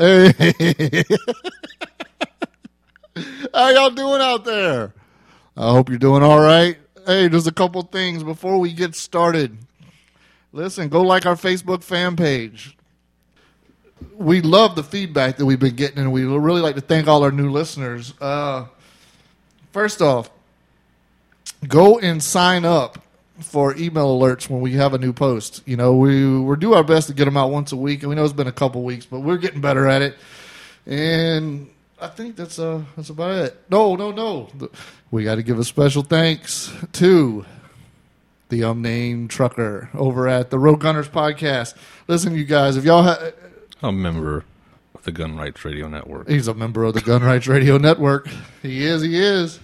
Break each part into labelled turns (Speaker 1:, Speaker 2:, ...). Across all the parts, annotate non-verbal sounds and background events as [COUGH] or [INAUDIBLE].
Speaker 1: Hey. [LAUGHS] How y'all doing out there? I hope you're doing all right. Hey, there's a couple things before we get started. Listen, go like our Facebook fan page. We love the feedback that we've been getting, and we really like to thank all our new listeners. Uh, first off, go and sign up for email alerts when we have a new post. You know, we we do our best to get them out once a week, and we know it's been a couple weeks, but we're getting better at it. And I think that's uh that's about it. No, no, no. We got to give a special thanks to the unnamed trucker over at the Road Gunners podcast. Listen, you guys, if y'all ha-
Speaker 2: I'm a member of the Gun Rights Radio Network.
Speaker 1: He's a member of the Gun Rights Radio Network. He is. He is.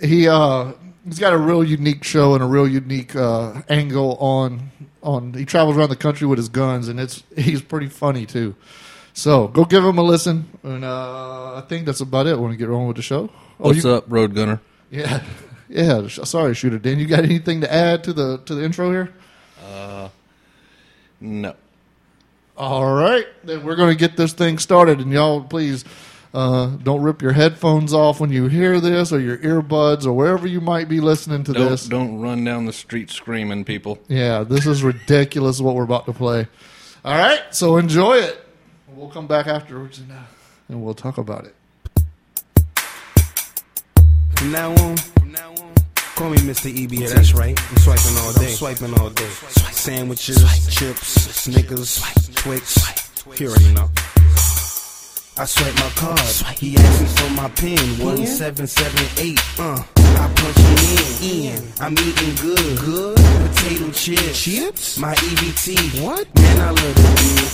Speaker 1: He uh, he's got a real unique show and a real unique uh, angle on on. He travels around the country with his guns, and it's he's pretty funny too. So go give him a listen, and uh, I think that's about it. Want to get on with the show? Oh,
Speaker 2: What's
Speaker 1: you-
Speaker 2: up, Road Gunner?
Speaker 1: Yeah, yeah. Sorry, Shooter Dan. You got anything to add to the to the intro here?
Speaker 2: Uh, No.
Speaker 1: All right, then we're going to get this thing started, and y'all please uh, don't rip your headphones off when you hear this, or your earbuds, or wherever you might be listening to
Speaker 2: Don't,
Speaker 1: this.
Speaker 2: don't run down the street screaming, people.
Speaker 1: Yeah, this is ridiculous what we're about to play. All right, so enjoy it. We'll come back afterwards and, uh, and we'll talk about it.
Speaker 3: From now on, call me Mr. EB. Yeah, that's right. I'm swiping all day. I'm swiping all day. Sandwiches, chips, Snickers, Twix. You already know. I swipe my card. He asked me for my pin. One seven seven eight. Uh, I punch it in. In. I'm eating good. Good. Potato chips. Chips. My EBT. What? Man, I love it.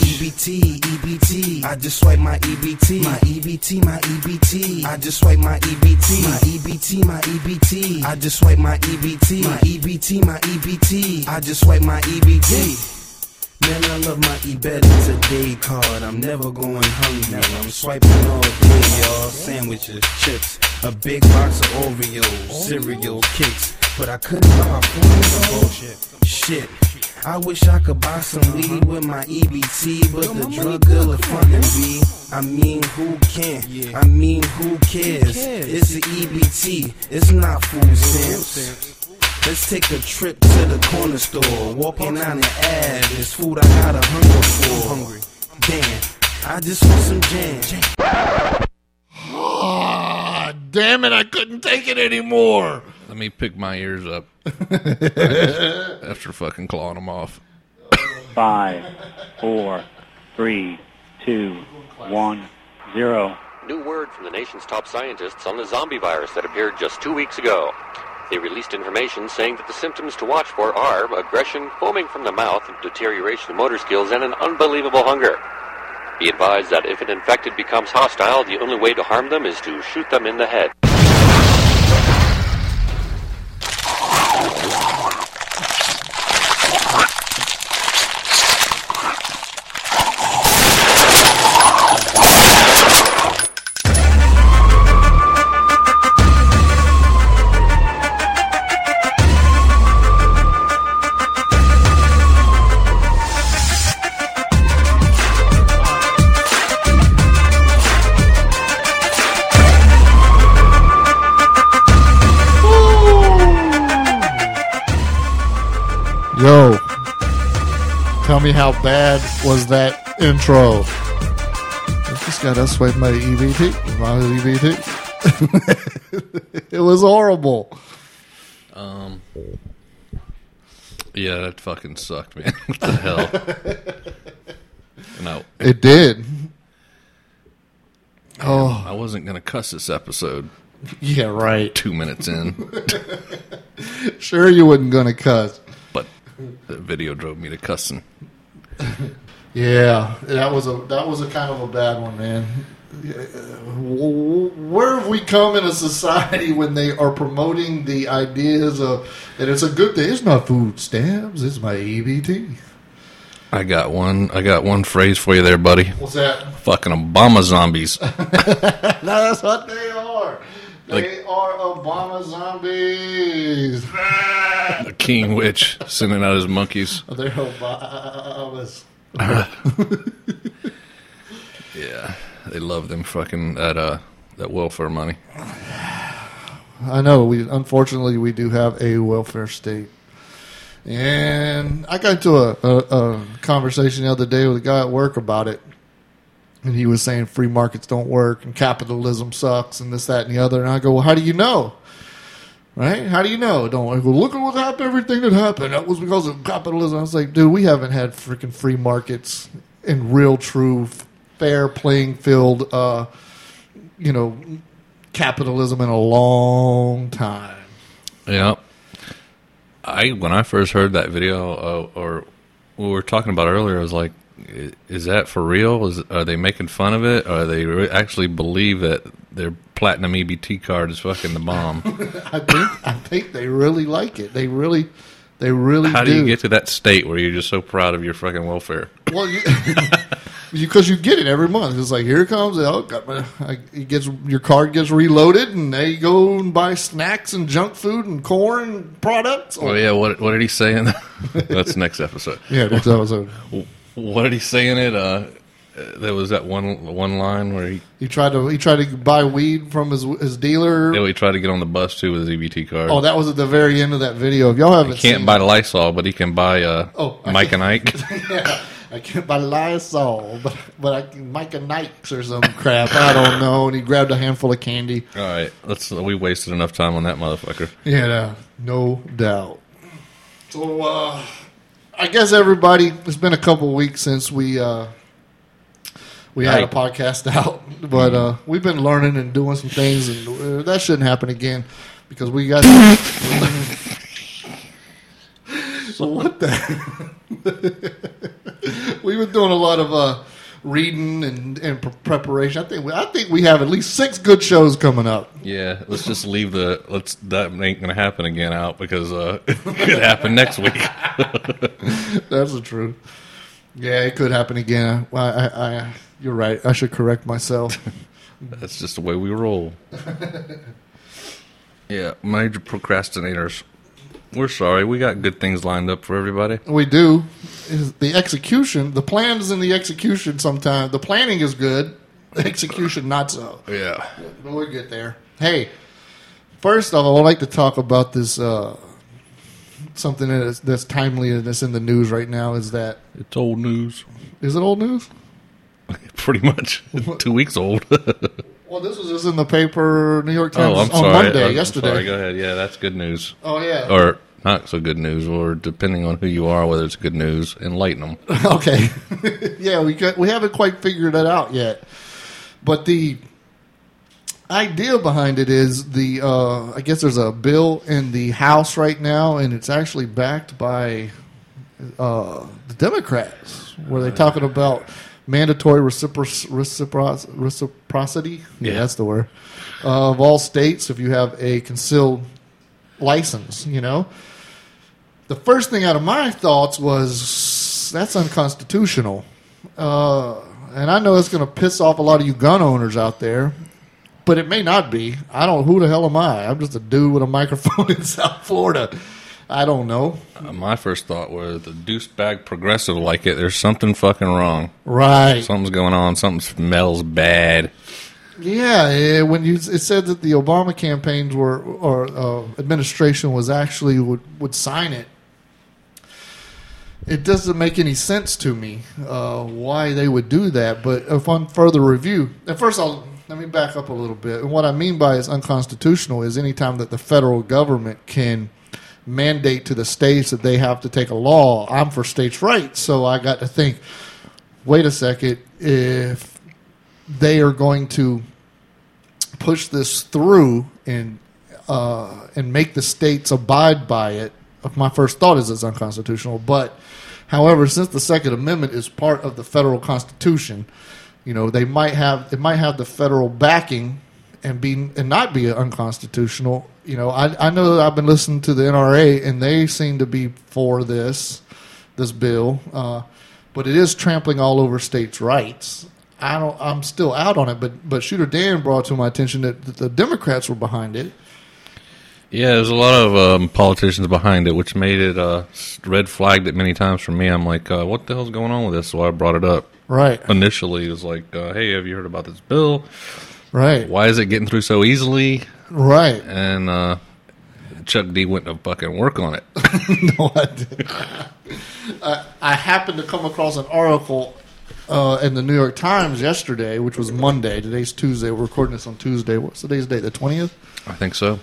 Speaker 3: EBT. EBT. I just swipe my EBT. My EBT. My EBT. I just swipe my EBT. My EBT. My EBT. I just swipe my EBT. My EBT. My EBT. I just swipe my EBT. Man, I love my E better today card. I'm never going hungry. I'm swiping all day, y'all. Sandwiches, chips, a big box of Oreos, cereal, kicks. But I couldn't buy my phone. Bullshit. Shit. I wish I could buy some weed with my EBT, but the drug dealer frontin' me. I mean, who can? I mean, who cares? It's the EBT. It's not food stamps. Let's take a trip to the corner store. Walking down the ad, there's food I got a hunger for. Hungry. Damn, I just want some jam.
Speaker 1: Ah, damn it! I couldn't take it anymore.
Speaker 2: Let me pick my ears up [LAUGHS] after fucking clawing them off.
Speaker 4: Five, four, three, two, one, zero.
Speaker 5: New word from the nation's top scientists on the zombie virus that appeared just two weeks ago. They released information saying that the symptoms to watch for are aggression, foaming from the mouth, deterioration of motor skills, and an unbelievable hunger. Be advised that if an infected becomes hostile, the only way to harm them is to shoot them in the head.
Speaker 1: Me how bad was that intro? I just got to swipe my EBT. My EBT. [LAUGHS] it was horrible. Um.
Speaker 2: Yeah, that fucking sucked, man. [LAUGHS] what the hell? no,
Speaker 1: It did. Oh,
Speaker 2: I wasn't gonna cuss this episode.
Speaker 1: yeah, right.
Speaker 2: Two minutes in, [LAUGHS]
Speaker 1: Sure, you wasn't gonna cuss.
Speaker 2: but the video drove me to cussing. [LAUGHS]
Speaker 1: Yeah, that was a that was a kind of a bad one, man. Where have we come in a society when they are promoting the ideas of that it's a good thing? It's not food stamps. It's my EBT.
Speaker 2: I got one. I got one phrase for you there, buddy.
Speaker 1: What's that?
Speaker 2: Fucking Obama zombies. [LAUGHS]
Speaker 1: That's what they are. They are Obama zombies. [LAUGHS]
Speaker 2: the king witch sending out his monkeys. [LAUGHS]
Speaker 1: They're Obamas. [LAUGHS]
Speaker 2: Yeah. They love them fucking that uh that welfare money.
Speaker 1: I know. We unfortunately we do have a welfare state, and I got into a, a, a conversation the other day with a guy at work about it, and he was saying free markets don't work and capitalism sucks and this, that, and the other. And I go, well, how do you know? Right? How do you know? Don't look at what happened, everything that happened. That was because of capitalism. I was like, dude, we haven't had freaking free markets in real, true, fair playing field, uh, you know, capitalism in a long time.
Speaker 2: Yeah. I when I first heard that video, uh, or we were talking about earlier, I was like, "I- "Is that for real? Is are they making fun of it? Or they re- actually believe that their platinum EBT card is fucking the bomb?" [LAUGHS]
Speaker 1: I think I think they really like it. They really, they really
Speaker 2: How
Speaker 1: do.
Speaker 2: do you get to that state where you're just so proud of your fucking welfare?
Speaker 1: Well, you, [LAUGHS] because you get it every month. It's like here it comes. Oh, got my, I, it gets your card gets reloaded, and they go and buy snacks and junk food and corn products.
Speaker 2: Oh yeah, what what did he say in? That? [LAUGHS] That's next episode.
Speaker 1: yeah. Next episode,
Speaker 2: What did he say in it? Uh, there was that one one line where he
Speaker 1: he tried to he tried to buy weed from his his dealer.
Speaker 2: Yeah, he tried to get on the bus too with his EBT card.
Speaker 1: Oh, that was at the very end of that video. If y'all haven't
Speaker 2: he can't
Speaker 1: seen
Speaker 2: buy Lysol, but he can buy uh,
Speaker 1: Oh,
Speaker 2: Mike and Ike. [LAUGHS]
Speaker 1: yeah, I can't buy Lysol, but but I can Mike and Nikes or some crap. I don't know. And he grabbed a handful of candy.
Speaker 2: All right, let's. We wasted enough time on that motherfucker.
Speaker 1: Yeah, no doubt. So uh, I guess everybody, it's been a couple weeks since we uh, we had a podcast [LAUGHS] out, but uh, we've been learning and doing some things, and uh, that shouldn't happen again because we got. [LAUGHS] so what the? [LAUGHS] We've been doing a lot of uh, reading and, and pre- preparation. I think we, I think we have at least six good shows coming up.
Speaker 2: Yeah, let's just leave the let's that ain't gonna happen again out because uh, [LAUGHS] it could happen next week. [LAUGHS]
Speaker 1: That's the truth. Yeah, it could happen again. I, I, I, you're right. I should correct myself. [LAUGHS]
Speaker 2: That's just the way we roll. yeah, major procrastinators. We're sorry. We got good things lined up for everybody.
Speaker 1: we do. Is the execution, the plans in the execution. Sometimes the planning is good, the execution not so.
Speaker 2: Yeah.
Speaker 1: But we'll get there. Hey, first off, I would like to talk about this. Uh, something that is, that's timely and that's in the news right now is that
Speaker 2: It's old news.
Speaker 1: is it old news? [LAUGHS]
Speaker 2: Pretty much. [LAUGHS] Two weeks old. [LAUGHS]
Speaker 1: Well, this was just in the paper, New York Times
Speaker 2: oh, I'm
Speaker 1: on. Monday,
Speaker 2: I'm
Speaker 1: yesterday.
Speaker 2: Sorry. Go ahead. Yeah, that's good news.
Speaker 1: Oh yeah.
Speaker 2: Or not so good news, or depending on who you are, whether it's good news, enlighten them. [LAUGHS]
Speaker 1: Okay. [LAUGHS] yeah, we got, we haven't quite figured that out yet. But the idea behind it is the uh, I guess there's a bill in the House right now, and it's actually backed by uh, the Democrats, where they're talking about mandatory recipro- recipro- reciprocity. Yeah,
Speaker 2: Yeah.
Speaker 1: that's the word uh, of all states if you have a concealed license. You know, the first thing out of my thoughts was that's unconstitutional. Uh, and I know it's going to piss off a lot of you gun owners out there, but it may not be. I don't. Who the hell am I? I'm just a dude with a microphone [LAUGHS] in South Florida. I don't know.
Speaker 2: Uh, my first thought was the douchebag progressive like it. There's something fucking wrong.
Speaker 1: Right?
Speaker 2: Something's going on. Something smells bad.
Speaker 1: Yeah. eh, When you it said that the Obama campaigns were or uh, administration was actually would would sign it. It doesn't make any sense to me uh, why they would do that. But upon further review, and first I'll let me back up a little bit. And what I mean by is unconstitutional is anytime that the federal government can mandate to the states that they have to take a law. I'm for states' rights, so I got to think. Wait a second, if they are going to push this through and uh, and make the states abide by it. My first thought is it's unconstitutional, but however, since the Second Amendment is part of the federal Constitution, you know they might have it might have the federal backing and be and not be unconstitutional. You know, I I know that I've been listening to the NRA and they seem to be for this this bill, uh, but it is trampling all over states' rights. I don't. I'm still out on it, but but Shooter Dan brought to my attention that, that the Democrats were behind it.
Speaker 2: Yeah, there's a lot of um, politicians behind it, which made it uh, red flagged it many times for me. I'm like, uh, what the hell's going on with this? So I brought it up.
Speaker 1: Right.
Speaker 2: initially. It was like, uh, "Hey, have you heard about this bill?
Speaker 1: Right.
Speaker 2: Why is it getting through so easily?"
Speaker 1: Right.
Speaker 2: And uh, Chuck D went to fucking work on it. [LAUGHS]
Speaker 1: no, I I happened to come across an article uh, in the New York Times yesterday, which was Monday. Today's Tuesday. We're recording this on Tuesday. What's today's date? The twentieth.
Speaker 2: I think so.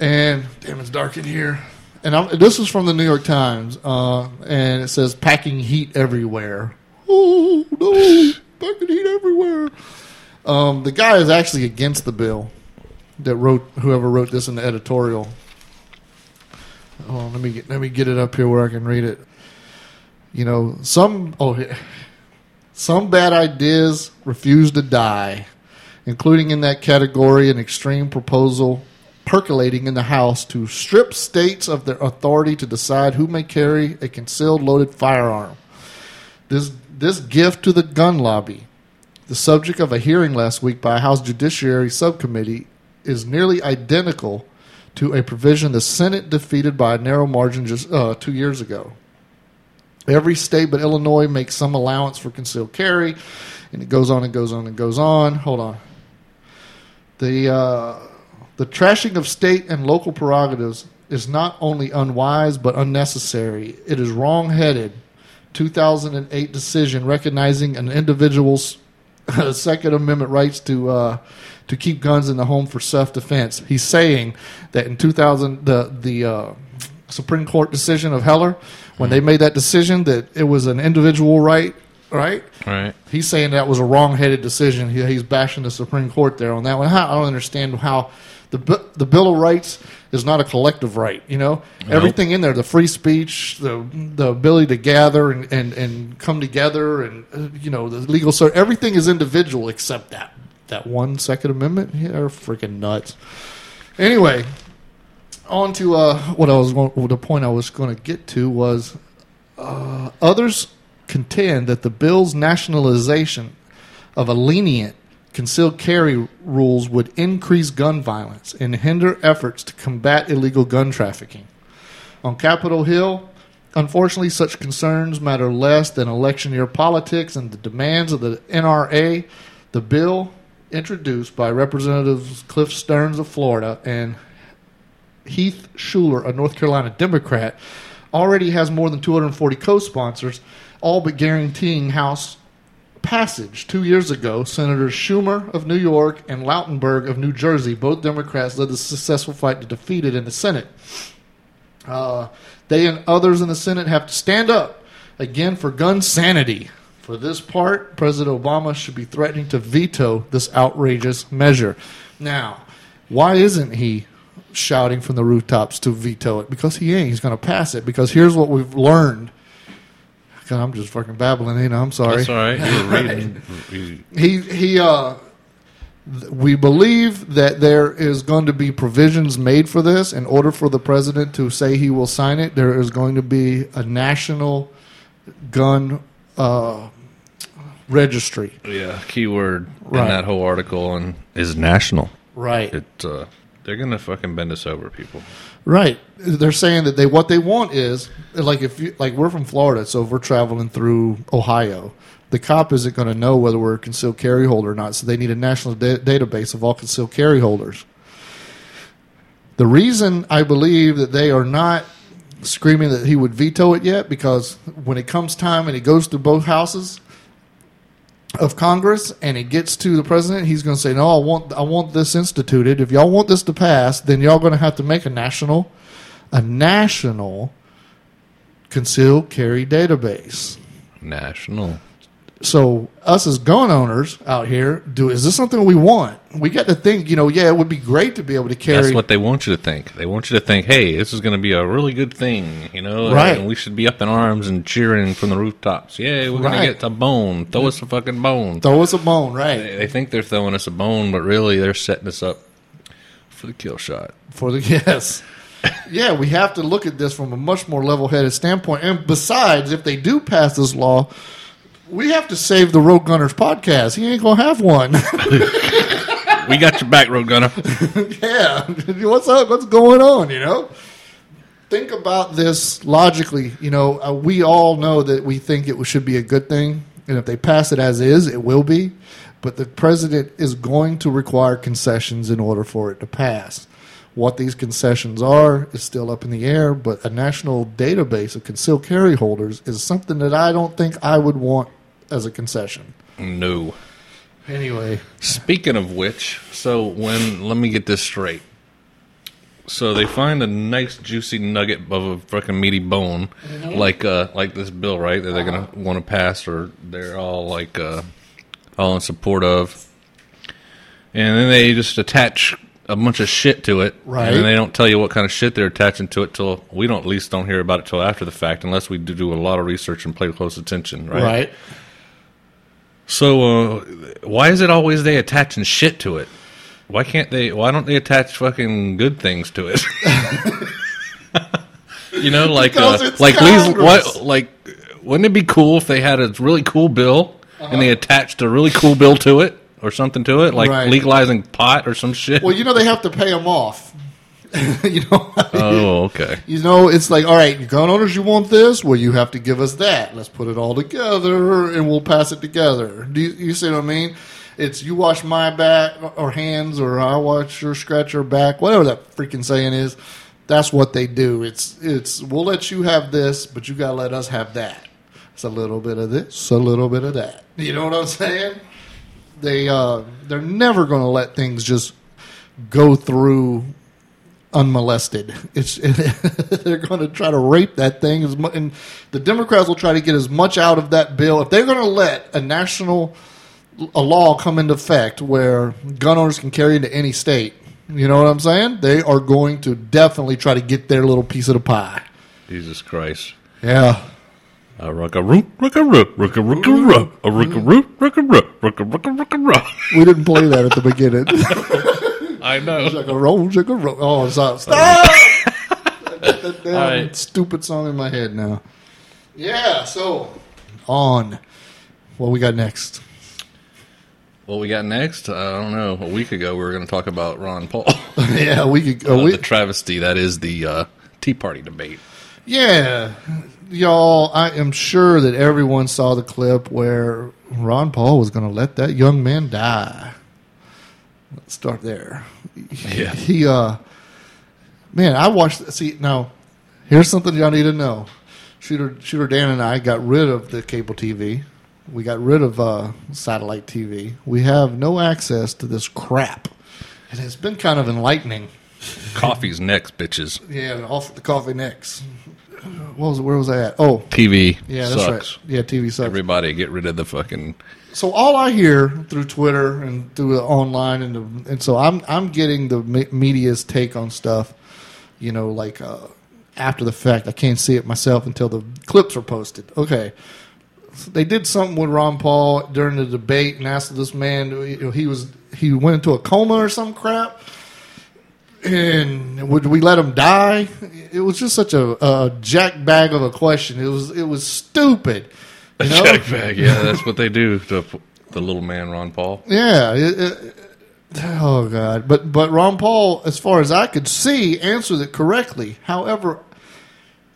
Speaker 1: And damn, it's dark in here. And I'm, this is from the New York Times, uh, and it says "packing heat everywhere." Oh no, [LAUGHS] packing heat everywhere. Um, the guy is actually against the bill that wrote whoever wrote this in the editorial. Oh, let me get, let me get it up here where I can read it. You know, some oh, some bad ideas refuse to die, including in that category an extreme proposal percolating in the House to strip states of their authority to decide who may carry a concealed loaded firearm. This this gift to the gun lobby, the subject of a hearing last week by a House Judiciary Subcommittee, is nearly identical to a provision the Senate defeated by a narrow margin just uh, two years ago. Every state but Illinois makes some allowance for concealed carry, and it goes on and goes on and goes on. Hold on. The uh, the trashing of state and local prerogatives is not only unwise but unnecessary. It is wrong-headed. 2008 decision recognizing an individual's [LAUGHS] Second Amendment rights to uh, to keep guns in the home for self-defense. He's saying that in 2000 the the uh, Supreme Court decision of Heller when they made that decision that it was an individual right, right?
Speaker 2: Right.
Speaker 1: He's saying that was a wrong-headed decision. He, he's bashing the Supreme Court there on that one. I don't understand how the the Bill of Rights is not a collective right. You know, everything in there, the free speech, the the ability to gather and and, and come together, and uh, you know, the legal ser everything is individual except that that one Second Amendment. They're freaking nuts. Anyway, on to uh, what I was going, the point I was going to get to was uh, others contend that the bill's nationalization of a lenient concealed carry rules would increase gun violence and hinder efforts to combat illegal gun trafficking. On Capitol Hill, unfortunately, such concerns matter less than election year politics and the demands of the NRA. The bill, introduced by Representatives Cliff Stearns of Florida and Heath Shuler, a North Carolina Democrat, already has more than 240 co sponsors, all but guaranteeing House passage. Two years ago, Senators Schumer of New York and Lautenberg of New Jersey, both Democrats, led the successful fight to defeat it in the Senate. Uh, they and others in the Senate have to stand up again for gun sanity. For this part, President Obama should be threatening to veto this outrageous measure. Now, why isn't he shouting from the rooftops to veto it? Because he ain't. He's going to pass it. Because here's what we've learned. God, I'm just fucking babbling, ain't I? I'm sorry
Speaker 2: That's all right. You were [LAUGHS] reading.
Speaker 1: he he uh we believe that there is going to be provisions made for this in order for the president to say he will sign it there is going to be a national gun uh registry
Speaker 2: yeah. Keyword
Speaker 1: Right.
Speaker 2: in that whole article and is national.
Speaker 1: right
Speaker 2: It. Uh, they're gonna fucking bend us over, people.
Speaker 1: Right. They're saying that they what they want is like if you like we're from Florida so if we're traveling through Ohio the cop isn't going to know whether we're a concealed carry holder or not so they need a national da- database of all concealed carry holders. The reason I believe that they are not screaming that he would veto it yet, because when it comes time and he goes through both houses of Congress and it gets to the president, he's going to say, "No, I want I want this instituted. If y'all want this to pass, then y'all going to have to make a national, a national concealed carry database."
Speaker 2: National.
Speaker 1: So us as gun owners out here, do is this something we want? We got to think, you know, yeah, it would be great to be able to carry.
Speaker 2: That's what they want you to think. They want you to think, hey, this is going to be a really good thing, you know?
Speaker 1: Right.
Speaker 2: And we should be up in arms and cheering from the rooftops. Yeah, we're going to get a bone. Throw us a fucking bone.
Speaker 1: Throw us a bone, right?
Speaker 2: They, they think they're throwing us a bone, but really they're setting us up for the kill shot.
Speaker 1: For the [LAUGHS] yes. yeah, we have to look at this from a much more level headed standpoint. And besides, if they do pass this law, we have to save the Road Gunners podcast. He ain't gonna have one. [LAUGHS]
Speaker 2: We got your back, Road Gunner. [LAUGHS]
Speaker 1: yeah. [LAUGHS] What's up? What's going on, you know? Think about this logically. You know, uh, we all know that we think it should be a good thing. and if they pass it as is, it will be. But the president is going to require concessions in order for it to pass. What these concessions are is still up in the air, but a national database of concealed carry holders is something that I don't think I would want as a concession.
Speaker 2: No.
Speaker 1: Anyway,
Speaker 2: Speaking of which, so when let me get this straight. So they find a nice juicy nugget of a fucking meaty bone, like uh like this bill, right? That they're gonna want to pass, or they're all like uh all in support of, and then they just attach a bunch of shit to it,
Speaker 1: Right.
Speaker 2: And they don't tell you what kind of shit they're attaching to it till we don't at least don't hear about it till after the fact, unless we do do a lot of research and pay close attention, right?
Speaker 1: right?
Speaker 2: So, uh, why is it always they attaching shit to it? Why can't they? Why don't they attach fucking good things to it? [LAUGHS] you know, like uh, like Lee's, what like wouldn't it be cool if they had a really cool bill and they attached a really cool bill to it or something to it, like
Speaker 1: Uh-huh. Right.
Speaker 2: legalizing pot or some shit?
Speaker 1: Well, you know they have to pay them off. [LAUGHS] you know,
Speaker 2: oh, okay.
Speaker 1: you know it's like, all right, gun owners, you want this? Well, you have to give us that. Let's put it all together, and we'll pass it together. Do you, you see what I mean? It's you wash my back or hands, or I wash your scratch your back, whatever that freaking saying is. That's what they do. It's it's we'll let you have this, but you gotta let us have that. It's a little bit of this, a little bit of that. You know what I'm saying? They uh, they're never going to let things just go through unmolested. It's [LAUGHS] they're going to try to rape that thing much, and the Democrats will try to get as much out of that bill. If they're going to let a national a law come into effect where gun owners can carry into any state, you know what I'm saying? They are going to definitely try to get their little piece of the pie.
Speaker 2: Jesus Christ.
Speaker 1: Yeah.
Speaker 2: A rook a rook, rook a rook, rook a rook a rook, a rook a rook a rook, rook a rook a rook a rook.
Speaker 1: We didn't play that at the beginning. [LAUGHS]
Speaker 2: I know.
Speaker 1: like a roll, like a roll. Oh, stop! Stop! Get that damn
Speaker 2: All right.
Speaker 1: stupid song in my head now. Yeah. So on. What we got next?
Speaker 2: What we got next? I don't know. A week ago, we were going to talk about Ron Paul, [LAUGHS]
Speaker 1: yeah, we could.
Speaker 2: uh,
Speaker 1: Uh, we,
Speaker 2: the travesty that is the uh, Tea Party debate.
Speaker 1: yeah, y'all. I am sure that everyone saw the clip where Ron Paul was going to let that young man die. Let's start there.
Speaker 2: Yeah. [LAUGHS]
Speaker 1: He, uh, man, I watched. See, now, here's something y'all need to know. Shooter, Shooter Dan and I got rid of the cable TV. We got rid of uh, satellite TV. We have no access to this crap. And it's been kind of enlightening.
Speaker 2: Coffee's next, bitches.
Speaker 1: Yeah, off the coffee next. What was where was I at? Oh,
Speaker 2: TV
Speaker 1: yeah, that's
Speaker 2: sucks.
Speaker 1: right. Yeah, TV sucks.
Speaker 2: Everybody get rid of the fucking.
Speaker 1: So all I hear through Twitter and through the online and the, and so I'm I'm getting the media's take on stuff, you know, like uh, after the fact. I can't see it myself until the clips are posted. Okay, So they did something with Ron Paul during the debate and asked this man, you know, he was he went into a coma or some crap. And would we let him die? It was just such a, a jack bag of a question. It was it was stupid. [LAUGHS] You know?
Speaker 2: Check bag. Yeah, that's what they do to the little man, Ron Paul.
Speaker 1: Yeah. it- it- oh God. But but Ron Paul, as far as I could see, answered it correctly. However,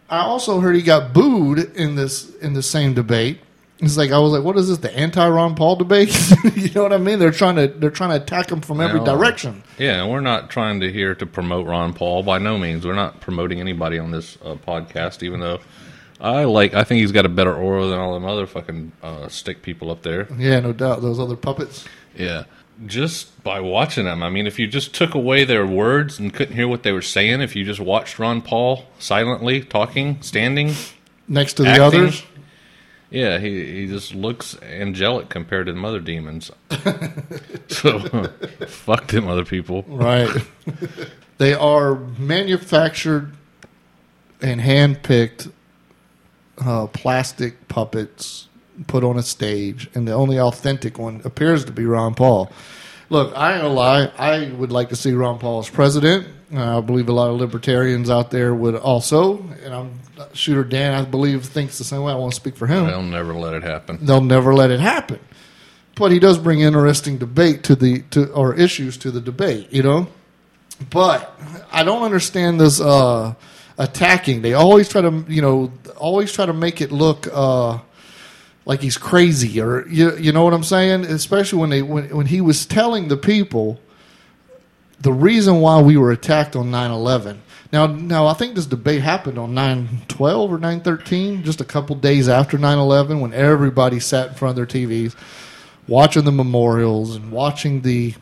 Speaker 1: I also heard he got booed in this in the same debate. It's like I was like, what is this? The anti Ron Paul debate? [LAUGHS] you know what I mean? They're trying to they're trying to attack him from every
Speaker 2: Well,
Speaker 1: direction.
Speaker 2: Yeah, and we're not trying to here to promote Ron Paul by no means. We're not promoting anybody on this uh, podcast, even though I like. I think he's got a better aura than all them other fucking uh, stick people up there.
Speaker 1: Yeah, no doubt. Those other puppets.
Speaker 2: Yeah. Just by watching them, I mean, if you just took away their words and couldn't hear what they were saying, if you just watched Ron Paul silently talking, standing,
Speaker 1: Next to the
Speaker 2: acting,
Speaker 1: others.
Speaker 2: yeah, he he just looks angelic compared to the other demons. [LAUGHS] so, [LAUGHS] fuck them other people.
Speaker 1: Right. [LAUGHS] they are manufactured and hand-picked uh, plastic puppets put on a stage, and the only authentic one appears to be Ron Paul. Look, I ain't gonna lie. I would like to see Ron Paul as president. Uh, I believe a lot of libertarians out there would also, and I'm Shooter Dan. I believe thinks the same way. I want to speak for him
Speaker 2: They'll never let it happen.
Speaker 1: they'll never let it happen. But he does bring interesting debate to the to or issues to the debate, you know. But I don't understand this uh, attacking. They always try to, you know, always try to make it look uh, like he's crazy or you you know what I'm saying? Especially when they when when he was telling the people the reason why we were attacked on 9/11. Now now I think this debate happened on 9/12 or 9/13, just a couple days after 9/11 when everybody sat in front of their TVs watching the memorials and watching the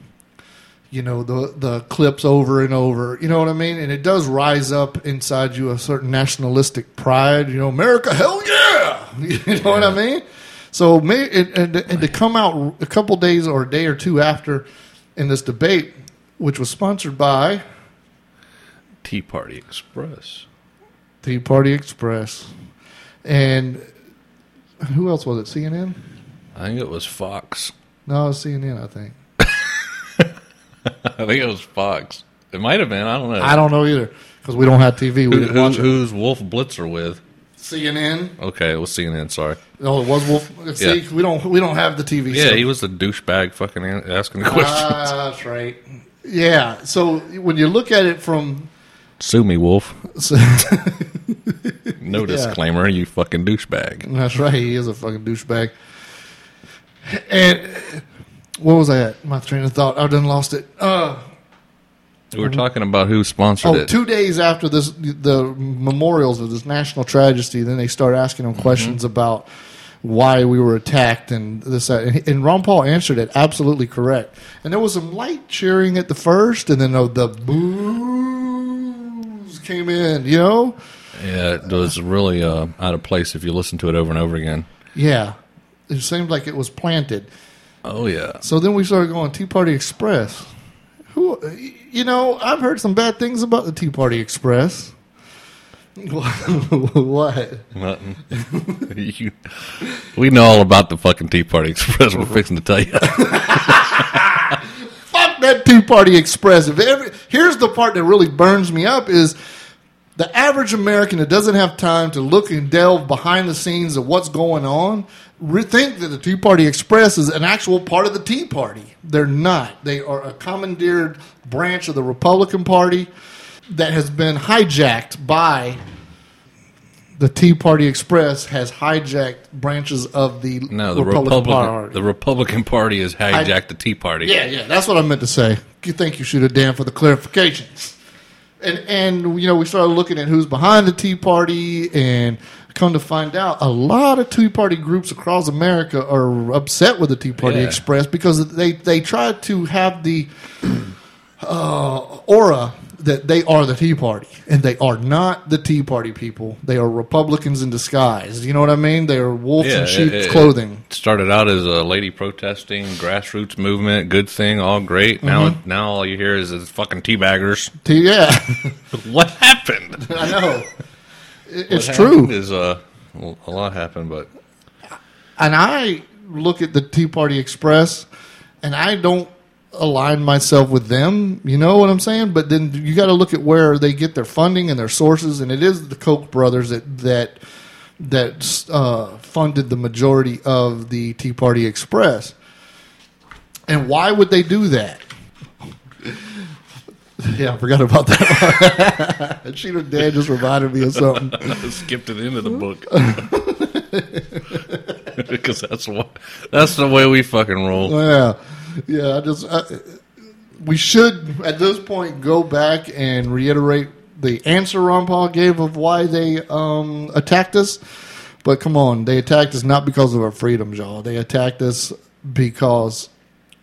Speaker 1: you know the the clips over and over. You know what i mean? And it does rise up inside you a certain nationalistic pride you know america hell yeah! [LAUGHS] You know what i mean? So may, and, and, and to come out a couple days or a day or two after in this debate which was sponsored by
Speaker 2: Tea Party Express.
Speaker 1: tea party express. And who else was it? Cnn
Speaker 2: I think it was Fox.
Speaker 1: no it was cnn i think [LAUGHS]
Speaker 2: I think it was Fox. It might have been. I don't know.
Speaker 1: i don't know either because we don't have tv we
Speaker 2: Who,
Speaker 1: didn't
Speaker 2: who,
Speaker 1: watch it
Speaker 2: who's Wolf Blitzer with?
Speaker 1: cnn
Speaker 2: Okay, it was CNN. Sorry.
Speaker 1: No, it was Wolf. See,
Speaker 2: Yeah.
Speaker 1: we don't we don't have the TV.
Speaker 2: Yeah,
Speaker 1: so-
Speaker 2: he was a douchebag fucking an- asking the questions.
Speaker 1: Ah, that's right. Yeah. So when you look at it from,
Speaker 2: Sue me, Wolf. [LAUGHS] No disclaimer, you fucking douchebag.
Speaker 1: that's right, he is a fucking douchebag. And what was that? My train of thought. I've done lost it. Uh,
Speaker 2: We were talking about who sponsored
Speaker 1: oh,
Speaker 2: it.
Speaker 1: two days after this, the memorials of this national tragedy, then they start asking him questions about why we were attacked and this that. And, and Ron Paul answered it absolutely correct. And there was some light cheering at the first, and then the, the boos came in. You know,
Speaker 2: Yeah, it was really uh, out of place if you listen to it over and over again.
Speaker 1: yeah, it seemed like it was planted.
Speaker 2: Oh yeah,
Speaker 1: So then we started going Tea Party Express. Who, you know, I've heard some bad things about the Tea Party Express. [LAUGHS] what?
Speaker 2: nothing. [LAUGHS] You- we know all about the fucking Tea Party Express. We're fixing to tell you. [LAUGHS]
Speaker 1: Fuck that Tea Party Express. If every, here's the part that really burns me up is the average American that doesn't have time to look and delve behind the scenes of what's going on think that the Tea Party Express is an actual part of the Tea Party. They're not. They are a commandeered branch of the Republican Party that has been hijacked by the Tea Party Express has hijacked branches of the
Speaker 2: No, the
Speaker 1: Republican,
Speaker 2: Republican
Speaker 1: Party.
Speaker 2: the Republican Party has hijacked the Tea Party.
Speaker 1: Yeah, yeah, that's what I meant to say. You think you should have Dan for the clarifications. And and you know we started looking at who's behind the Tea Party, and come to find out, a lot of Tea Party groups across America are upset with the Tea Party
Speaker 2: Yeah.
Speaker 1: Express because they they tried to have the uh, aura that they are the Tea Party, and they are not the Tea Party people. They are Republicans in disguise. You know what I mean? They are wolves
Speaker 2: Yeah,
Speaker 1: in sheep's clothing.
Speaker 2: Started out as a lady protesting, grassroots movement, good thing, all great. Now,
Speaker 1: Mm-hmm.
Speaker 2: now all you hear is, is fucking teabaggers.
Speaker 1: Tea, yeah, [LAUGHS] [LAUGHS]
Speaker 2: What happened?
Speaker 1: I know. It's true.
Speaker 2: Is uh, a lot happened, but
Speaker 1: and I look at the Tea Party Express, and I don't align myself with them. You know what I'm saying? But then you got to look at where they get their funding and their sources, and it is the Koch brothers that that that uh, funded the majority of the Tea Party Express. And why would they do that? [LAUGHS] Yeah, I forgot about that. Cheetah [LAUGHS] Dad just reminded me of something.
Speaker 2: I [LAUGHS] skipped to the end of the book because that's what that's the way we fucking roll.
Speaker 1: Yeah, yeah. I just I, we should at this point go back and reiterate the answer Ron Paul gave of why they um, attacked us. But come on, they attacked us not because of our freedoms, y'all. They attacked us because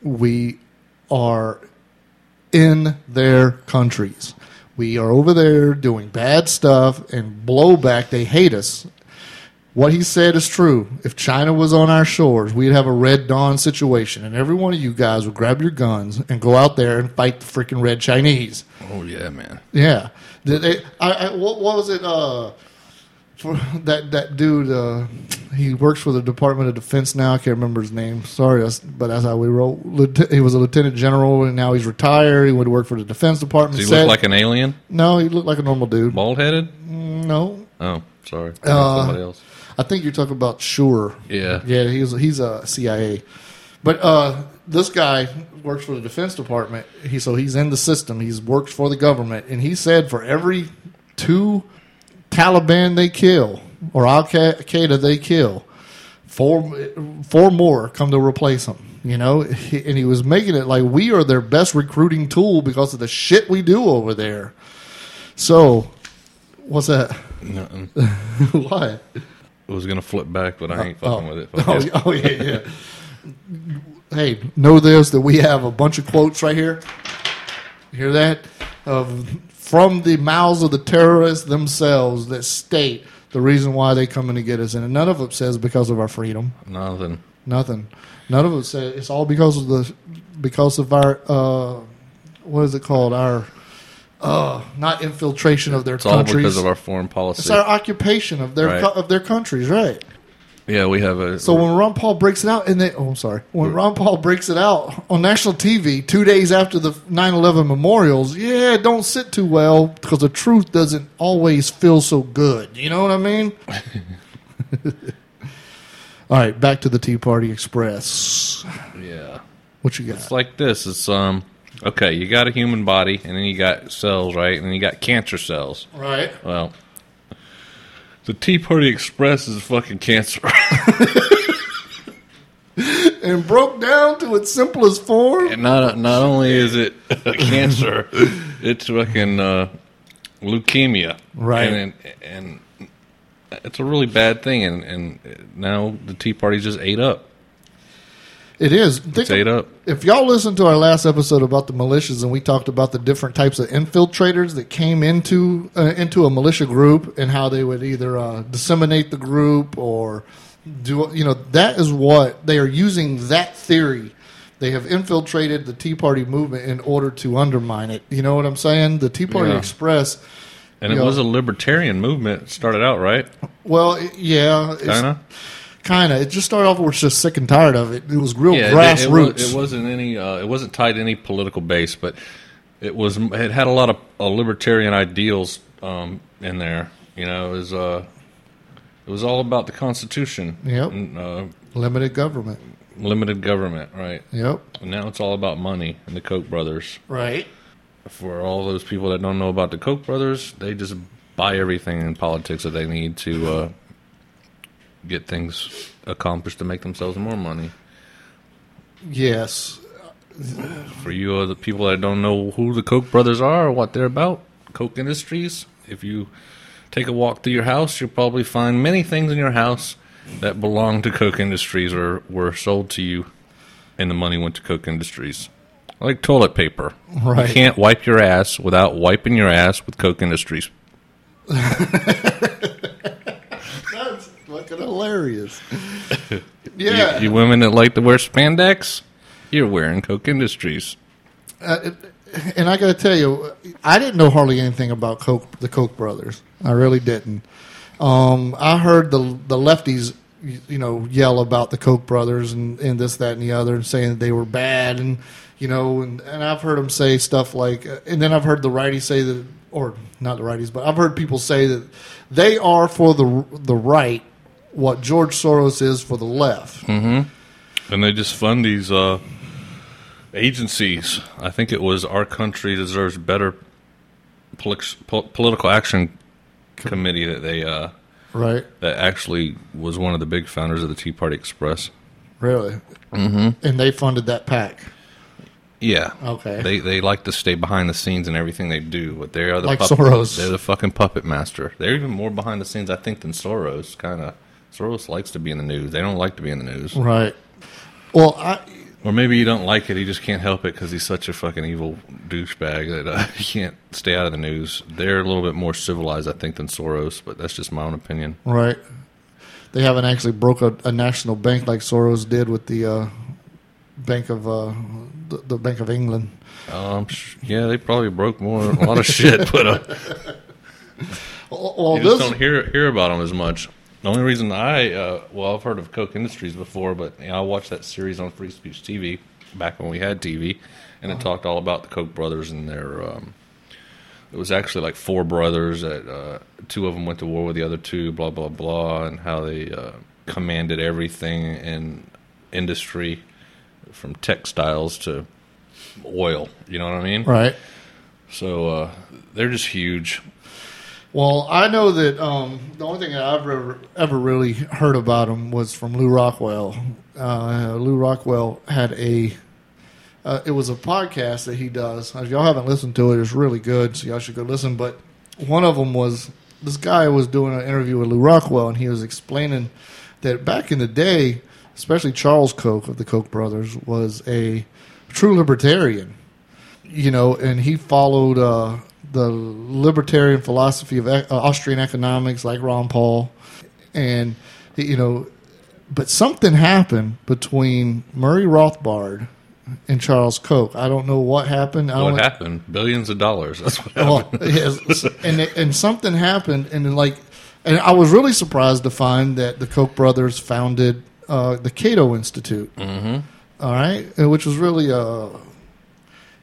Speaker 1: we are in their countries. We are over there doing bad stuff and blowback. They hate us. What he said is true. If China was on our shores, we'd have a Red Dawn situation, and every one of you guys would grab your guns and go out there and fight the freaking Red Chinese.
Speaker 2: Oh yeah, man.
Speaker 1: Yeah. Did they, I, I, what, what was it? Uh, for that that dude, uh, he works for the Department of Defense now. I can't remember his name. Sorry, that's, but that's how we roll. Lieutenant- He was a lieutenant general, and now he's retired. He would work for the Defense Department.
Speaker 2: Does he
Speaker 1: Said-
Speaker 2: look like an alien?
Speaker 1: no, he looked like a normal dude.
Speaker 2: Bald headed?
Speaker 1: No,
Speaker 2: Oh, sorry.
Speaker 1: Uh,
Speaker 2: Somebody else.
Speaker 1: I think you're talking about Sure.
Speaker 2: Yeah.
Speaker 1: Yeah, he's he's a CIA. But uh, this guy works for the Defense Department. He so he's in the system. He's works for the government, and he said for every two Taliban they kill or Al Qaeda they kill, four four more come to replace them. You know, He- and he was making it like we are their best recruiting tool because of the shit we do over there. So, what's that?
Speaker 2: Nothing. [LAUGHS]
Speaker 1: what?
Speaker 2: Was gonna flip back, but I ain't fucking with it.
Speaker 1: Oh, [LAUGHS] oh yeah, yeah. hey, know this that we have a bunch of quotes right here. You hear that? Of from the mouths of the terrorists themselves that state the reason why they come in to get us, and none of them says because of our freedom.
Speaker 2: Nothing.
Speaker 1: Nothing. None of them says it's all because of the because of our uh, what is it called? Our uh, not infiltration of their
Speaker 2: It's all
Speaker 1: countries.
Speaker 2: because of our foreign policy.
Speaker 1: it's our occupation of their
Speaker 2: Right.
Speaker 1: co- of their countries, right?
Speaker 2: yeah, we have a.
Speaker 1: So when Ron Paul breaks it out, and they, oh, I'm sorry, when Ron Paul breaks it out on national TV two days after the 9/11 memorials, yeah, it don't sit too well because the truth doesn't always feel so good. You know what I mean? [LAUGHS] All right, back to the Tea Party Express.
Speaker 2: yeah,
Speaker 1: What you
Speaker 2: it's
Speaker 1: got?
Speaker 2: like this. It's um. Okay, you got a human body, and then you got cells, right? And then you got cancer cells.
Speaker 1: Right.
Speaker 2: Well, the Tea Party Express is fucking cancer. [LAUGHS]
Speaker 1: And broke down to its simplest form.
Speaker 2: And not not only is it cancer, [LAUGHS] it's fucking uh, leukemia,
Speaker 1: Right.
Speaker 2: And, and and it's a really bad thing. And and now the Tea Party just ate up.
Speaker 1: It is. Think
Speaker 2: It's ate up.
Speaker 1: if y'all listened to our last episode about the militias and we talked about the different types of infiltrators that came into uh, into a militia group and how they would either uh, disseminate the group or do you know that is what they are using that theory they have infiltrated the tea party movement in order to undermine it you know what i'm saying the tea party
Speaker 2: Yeah.
Speaker 1: express
Speaker 2: And it
Speaker 1: Yeah.
Speaker 2: was a libertarian movement. It started out right,
Speaker 1: well yeah
Speaker 2: kind of.
Speaker 1: Kind of it just started off with just sick and tired of it it was real
Speaker 2: Yeah, it-
Speaker 1: grassroots
Speaker 2: It, it, was, not any. Uh, it wasn't tied to any political base, but it was. It had a lot of uh, libertarian ideals um, in there. You know, it was. Uh, it was all about the Constitution.
Speaker 1: Yep.
Speaker 2: And, uh,
Speaker 1: limited government
Speaker 2: limited government, right?
Speaker 1: yep
Speaker 2: And now it's all about money and the Koch brothers.
Speaker 1: right
Speaker 2: For all those people that don't know about the Koch brothers, they just buy everything in politics that they need to uh, get things accomplished to make themselves more money.
Speaker 1: yes
Speaker 2: For you other people that don't know who the Koch brothers are or what they're about, Koch Industries, if you take a walk through your house, you'll probably find many things in your house that belong to Koch Industries or were sold to you, and the money went to Koch Industries. Like toilet paper.
Speaker 1: Right.
Speaker 2: You can't wipe your ass without wiping your ass with Koch Industries. [LAUGHS]
Speaker 1: Fucking hilarious. [LAUGHS]
Speaker 2: You-
Speaker 1: Yeah.
Speaker 2: You, women that like to wear spandex, you're wearing Koch Industries.
Speaker 1: Uh, and I got to tell you, I didn't know hardly anything about Koch, the Koch brothers. I really didn't. Um, I heard the the lefties, you you know, yell about the Koch brothers and, and this, that, and the other, and saying that they were bad, and you know, and, and I've heard them say stuff like, uh, and then I've heard the righties say that, or not the righties, but I've heard people say that they are for the the right what George Soros is for the left.
Speaker 2: And they just fund these uh, agencies. I think it was Our Country Deserves Better Polix- po- Political Action Committee that they uh,
Speaker 1: Right?
Speaker 2: that actually was one of the big founders of the Tea Party Express.
Speaker 1: Really? Mm-hmm. And they funded that PAC.
Speaker 2: Yeah.
Speaker 1: Okay.
Speaker 2: They they like to stay behind the scenes in everything they do, but they are the
Speaker 1: Like
Speaker 2: puppet-
Speaker 1: Soros.
Speaker 2: They're the fucking puppet master. They're even more behind the scenes, I think, than Soros. Kind of. Soros likes to be in the news. They don't like to be in the news.
Speaker 1: Right. Well, I
Speaker 2: Or maybe you don't like it. He just can't help it because he's such a fucking evil douchebag that uh, [LAUGHS] he can't stay out of the news. They're a little bit more civilized, I think, than Soros, but that's just my own opinion.
Speaker 1: right. They haven't actually broke a, a national bank like Soros did with the uh, Bank of uh, the, the Bank of England.
Speaker 2: Um, yeah, they probably broke more a lot of [LAUGHS] shit, but uh,
Speaker 1: Well, well,
Speaker 2: you just
Speaker 1: this,
Speaker 2: don't hear hear about them as much. The only reason I, uh, well, I've heard of Koch Industries before, but you know, I watched that series on Free Speech TV back when we had TV, and it talked all about the Koch brothers and their. Um, it was actually like four brothers that uh, two of them went to war with the other two, blah blah blah, and how they uh, commanded everything in industry, from textiles to oil. You know what I mean?
Speaker 1: right.
Speaker 2: So uh, they're just huge.
Speaker 1: Well, I know that um, the only thing that I've ever, ever really heard about him was from Lew Rockwell. Uh, Lew Rockwell had a. Uh, it was a podcast that he does. If y'all haven't listened to it, it's really good, so y'all should go listen. But one of them was this guy was doing an interview with Lew Rockwell, and he was explaining that back in the day, especially Charles Koch of the Koch brothers was a true libertarian. You know, and he followed uh, the libertarian philosophy of uh, Austrian economics, like Ron Paul, and you know, but something happened between Murray Rothbard and Charles Koch. I don't know what happened. I
Speaker 2: What happened? Billions of dollars. That's what happened.
Speaker 1: well, [LAUGHS] yes, and and something happened, and like, and I was really surprised to find that the Koch brothers founded uh, the Cato Institute. Mm-hmm. right, and which was really a,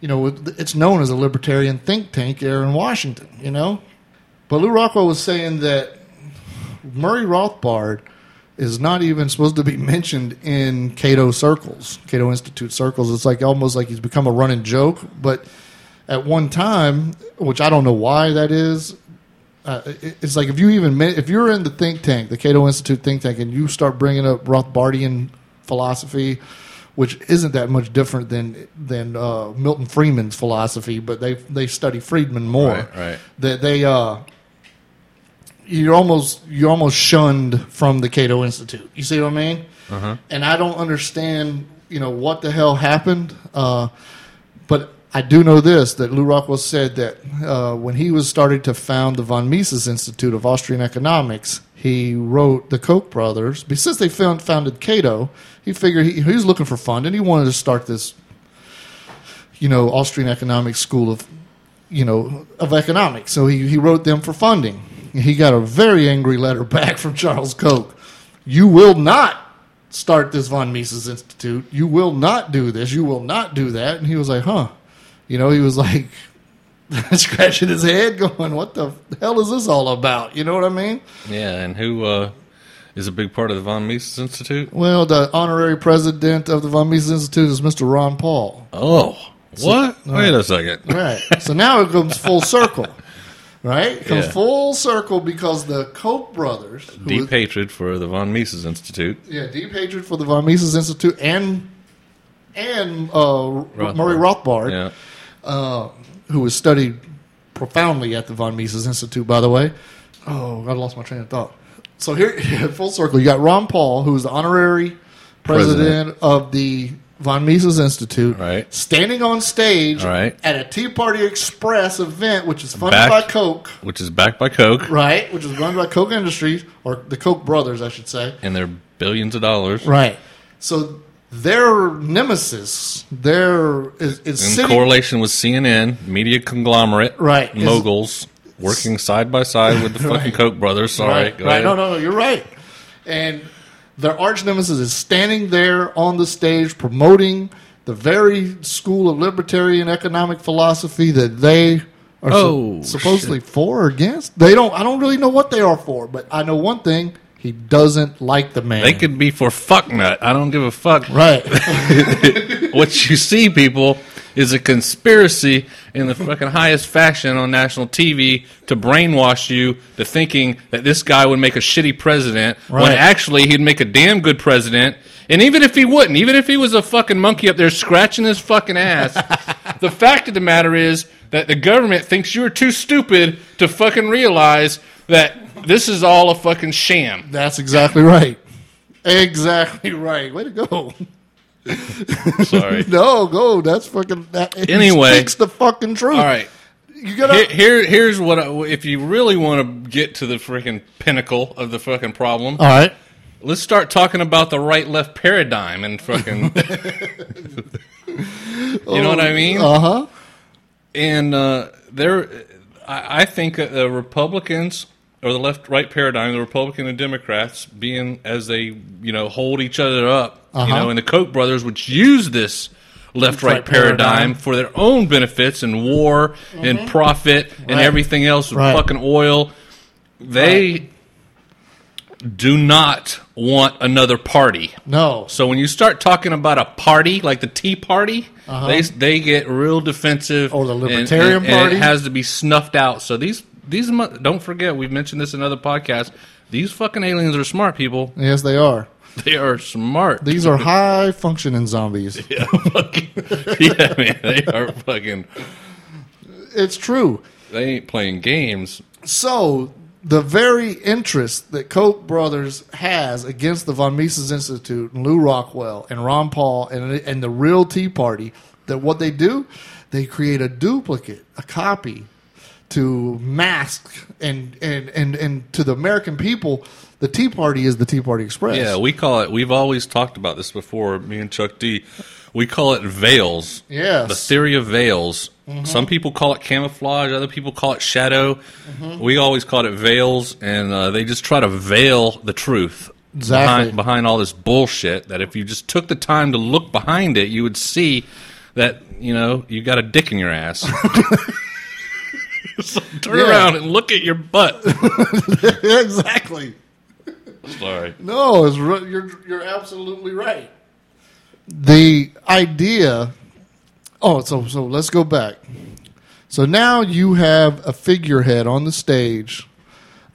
Speaker 1: you know, it's known as a libertarian think tank here in Washington. You know, but Lew Rockwell was saying that Murray Rothbard is not even supposed to be [LAUGHS] mentioned in Cato circles, Cato Institute circles. It's like almost like he's become a running joke. But at one time, which I don't know why that is, uh, it's like if you even if you're in the think tank, the Cato Institute think tank, and you start bringing up Rothbardian philosophy, which isn't that much different than than uh, Milton Friedman's philosophy, but they they study Friedman more.
Speaker 2: Right, right.
Speaker 1: That they uh, you're almost you're almost shunned from the Cato Institute. You see what I mean? And I don't understand, you know, what the hell happened. Uh, but I do know this that Lew Rockwell said that uh, when he was starting to found the von Mises Institute of Austrian Economics, he wrote the Koch brothers. Since they found, founded Cato, he figured he, he was looking for fun and he wanted to start this, you know, Austrian economic School of, you know, of economics. So he, he wrote them for funding. He got a very angry letter [LAUGHS] back from Charles Koch. You will not start this von Mises Institute. You will not do this. You will not do that. And he was like, huh. You know, he was like [LAUGHS] scratching his head, going, what the hell is this all about? You know what I mean?
Speaker 2: Yeah, and who uh, is a big part of the von Mises Institute?
Speaker 1: Well, the honorary president of the von Mises Institute is Mr. Ron Paul.
Speaker 2: Oh, what? Wait a second.
Speaker 1: Right. so now it comes full [LAUGHS] circle. Right? It comes
Speaker 2: Yeah.
Speaker 1: full circle because the Koch brothers,
Speaker 2: Deep
Speaker 1: was-
Speaker 2: hatred for the von Mises Institute.
Speaker 1: yeah, deep hatred for the von Mises Institute and and uh, Murray Rothbard,
Speaker 2: Yeah.
Speaker 1: uh, who was studied profoundly at the von Mises Institute, by the way. Oh, I lost my train of thought. So here, [LAUGHS] full circle, you got Ron Paul, who's the honorary president,
Speaker 2: President.
Speaker 1: of the von Mises Institute,
Speaker 2: Right.
Speaker 1: standing on stage
Speaker 2: Right.
Speaker 1: at a Tea Party Express event, which is funded
Speaker 2: Back-
Speaker 1: by Koch,
Speaker 2: Which is backed by Koch
Speaker 1: right? Which is run by Koch Industries, or the Koch brothers, I should say.
Speaker 2: and they're billions of dollars.
Speaker 1: Right. So their nemesis, their is, is
Speaker 2: In
Speaker 1: sitting.
Speaker 2: correlation with CNN, media conglomerate,
Speaker 1: Right. Is-
Speaker 2: moguls, working side by side with the [LAUGHS] fucking
Speaker 1: Right.
Speaker 2: Koch brothers. Sorry,
Speaker 1: right,
Speaker 2: go
Speaker 1: right.
Speaker 2: ahead.
Speaker 1: No, no, no. You're right. And their arch nemesis is standing there on the stage promoting the very school of libertarian economic philosophy that they are su-
Speaker 2: Oh,
Speaker 1: supposedly for or against. They don't. I don't really know what they are for, but I know one thing: he doesn't like the man.
Speaker 2: They could be for fucknut. I don't give a fuck.
Speaker 1: right. [LAUGHS]
Speaker 2: What you see, people, is a conspiracy in the fucking highest fashion on national TV to brainwash you to thinking that this guy would make a shitty president when actually he'd make a damn good president. And even if he wouldn't, even if he was a fucking monkey up there scratching his fucking ass, [LAUGHS] the fact of the matter is that the government thinks you're too stupid to fucking realize that this is all a fucking sham.
Speaker 1: That's exactly right. Exactly right. Way to go.
Speaker 2: Sorry. [LAUGHS]
Speaker 1: No, go. That's fucking. That,
Speaker 2: Anyway.
Speaker 1: speaks the fucking truth.
Speaker 2: All right.
Speaker 1: you gotta.
Speaker 2: Here, here, here's what I, if you really want to get to the freaking pinnacle of the fucking problem.
Speaker 1: All right.
Speaker 2: Let's start talking about the right-left paradigm and fucking. [LAUGHS] you know what I mean?
Speaker 1: Uh huh.
Speaker 2: and uh, there, I, I think uh, the Republicans or the left-right paradigm, the Republican and Democrats, being as they you know hold each other up, you
Speaker 1: Uh-huh.
Speaker 2: know, and the Koch brothers, which use this left-right
Speaker 1: Left-right paradigm.
Speaker 2: paradigm for their own benefits and war and profit and
Speaker 1: Mm-hmm. Right.
Speaker 2: everything else with
Speaker 1: Right.
Speaker 2: fucking oil, they do not want another party.
Speaker 1: No.
Speaker 2: So when you start talking about a party like the Tea Party, they they get real defensive.
Speaker 1: Uh-huh. Or the Libertarian
Speaker 2: and- and
Speaker 1: Party.
Speaker 2: it has to be snuffed out. So these these don't forget we've mentioned this in other podcasts. These fucking aliens are smart people.
Speaker 1: Yes, they are. [LAUGHS]
Speaker 2: They are smart.
Speaker 1: These are high functioning zombies. [LAUGHS]
Speaker 2: yeah, fucking, yeah, man. They are fucking.
Speaker 1: It's true.
Speaker 2: They ain't playing games.
Speaker 1: So the very interest that Koch brothers has against the von Mises Institute and Lew Rockwell and Ron Paul and and the real Tea Party, that what they do, they create a duplicate, a copy, to mask and and and and to the American people, the Tea Party is the Tea Party Express.
Speaker 2: Yeah, we call it. We've always talked about this before. Me and Chuck D. We call it veils.
Speaker 1: Yes.
Speaker 2: The theory of veils. Some people call it camouflage. Other people call it shadow. We always called it veils, and uh, they just try to veil the truth
Speaker 1: Exactly.
Speaker 2: behind, behind all this bullshit. That if you just took the time to look behind it, you would see that you know you got a dick in your ass. [LAUGHS] [LAUGHS] So turn
Speaker 1: Yeah.
Speaker 2: around and look at your butt. [LAUGHS]
Speaker 1: exactly.
Speaker 2: Sorry.
Speaker 1: No, you're you're absolutely right. The idea. Oh, so so let's go back. So now you have a figurehead on the stage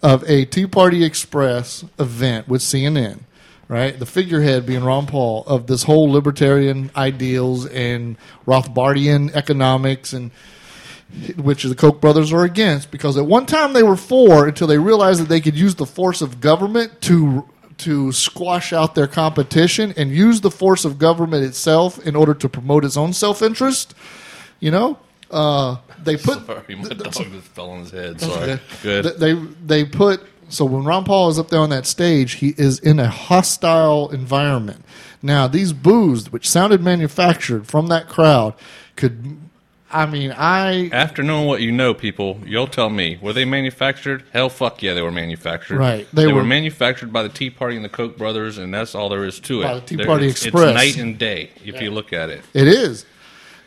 Speaker 1: of a Tea Party Express event with CNN, right? The figurehead being Ron Paul of this whole libertarian ideals and Rothbardian economics and which the Koch brothers are against because at one time they were for until they realized that they could use the force of government to to squash out their competition and use the force of government itself in order to promote its own self-interest. You know, uh, they put [LAUGHS]
Speaker 2: Sorry, my dog just fell on his head. Sorry. Good.
Speaker 1: Th- They they put so when Ron Paul is up there on that stage, he is in a hostile environment. Now these boos, which sounded manufactured from that crowd, could. I mean, I
Speaker 2: After knowing what you know, people, you'll tell me. Were they manufactured? Hell, fuck yeah, they were manufactured.
Speaker 1: Right.
Speaker 2: They,
Speaker 1: They
Speaker 2: were,
Speaker 1: were-
Speaker 2: manufactured by the Tea Party and the Koch brothers, and that's all there is to it.
Speaker 1: By the Tea
Speaker 2: There-
Speaker 1: Party
Speaker 2: it's,
Speaker 1: Express.
Speaker 2: It's night and day if you look at it.
Speaker 1: It is.